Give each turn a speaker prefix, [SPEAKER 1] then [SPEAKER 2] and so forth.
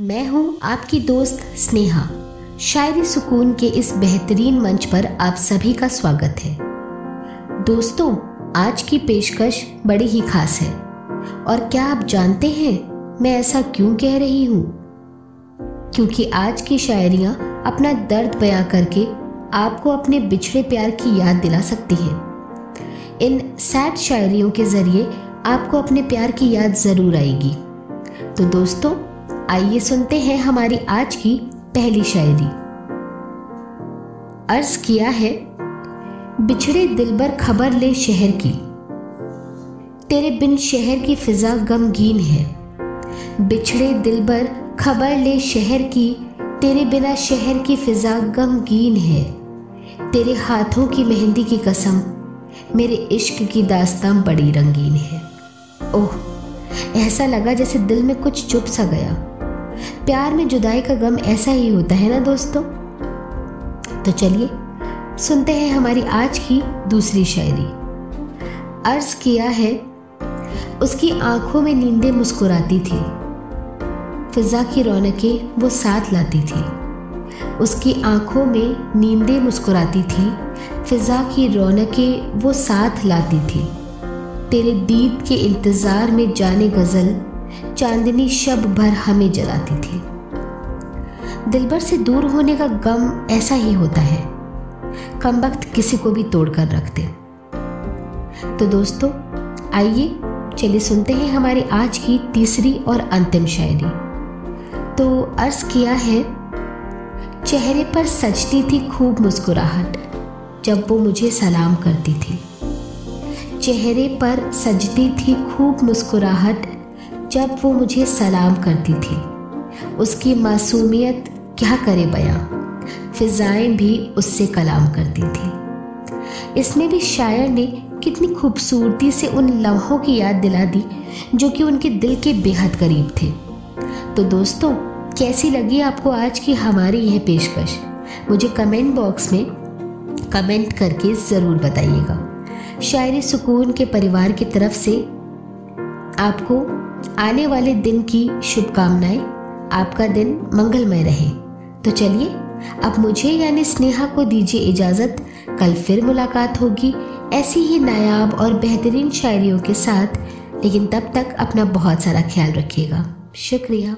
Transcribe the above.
[SPEAKER 1] मैं हूँ आपकी दोस्त स्नेहा। शायरी सुकून के इस बेहतरीन मंच पर आप सभी का स्वागत है। दोस्तों, आज की पेशकश बड़ी ही खास है। और क्या आप जानते हैं मैं ऐसा क्यों कह रही हूँ? क्योंकि आज की शायरियाँ अपना दर्द बयां करके आपको अपने बिछड़े प्यार की याद दिला सकती हैं। इन सैड शायरियों के ज़रिए आपको अपने प्यार की याद ज़रूर आएगी। तो दोस्तों आइए सुनते हैं हमारी आज की पहली शायरी। अर्ज़ किया है, बिछड़े दिलबर खबर ले शहर की। तेरे बिन शहर की फिजा गमगीन है। बिछड़े दिलबर खबर ले शहर की, तेरे बिना शहर की फिजा गमगीन है। तेरे हाथों की मेहंदी की कसम, मेरे इश्क की दास्तां बड़ी रंगीन है। ओह, ऐसा लगा जैसे दिल में कुछ चुप सा गया। प्यार में जुदाई का गम ऐसा ही होता है ना दोस्तों? तो चलिए, सुनते हैं हमारी आज की दूसरी शायरी। अर्ज़ किया है, उसकी आँखों में नींदें मुस्कुराती थी। फिजा की रौनकें वो साथ लाती थी। उसकी आँखों में नींदें मुस्कुराती थी, फिजा की रौनकें वो साथ लाती थी। तेरे दीद के इंतज़ार में जाने गज़ल चांदनी शब भर हमें जलाती थी। दिलबर से दूर होने का गम ऐसा ही होता है। कम वक्त किसी को भी तोड़कर रख दे। तो दोस्तों, आइए, चलिए सुनते हैं हमारी आज की तीसरी और अंतिम शायरी। तो अर्ज़ किया है, चेहरे पर सजती थी खूब मुस्कुराहट, जब वो मुझे सलाम करती थी। चेहरे पर सजती थी खूब मुस्कुराहट जब वो मुझे सलाम करती थी, उसकी मासूमियत क्या करे बयां? फिजाएँ भी उससे कलाम करती थी। इसमें भी शायर ने कितनी खूबसूरती से उन लम्हों की याद दिला दी, जो कि उनके दिल के बेहद करीब थे। तो दोस्तों, कैसी लगी आपको आज की हमारी यह पेशकश? मुझे कमेंट बॉक्स में कमेंट करके ज़रूर बताइएगा। शायरी सुकून के परिवार की तरफ़ से आपको आने वाले दिन की शुभकामनाएँ। आपका दिन मंगलमय रहे। तो चलिए, अब मुझे यानी स्नेहा को दीजिए इजाज़त। कल फिर मुलाकात होगी ऐसी ही नायाब और बेहतरीन शायरियों के साथ, लेकिन तब तक अपना बहुत सारा ख्याल रखिएगा। शुक्रिया।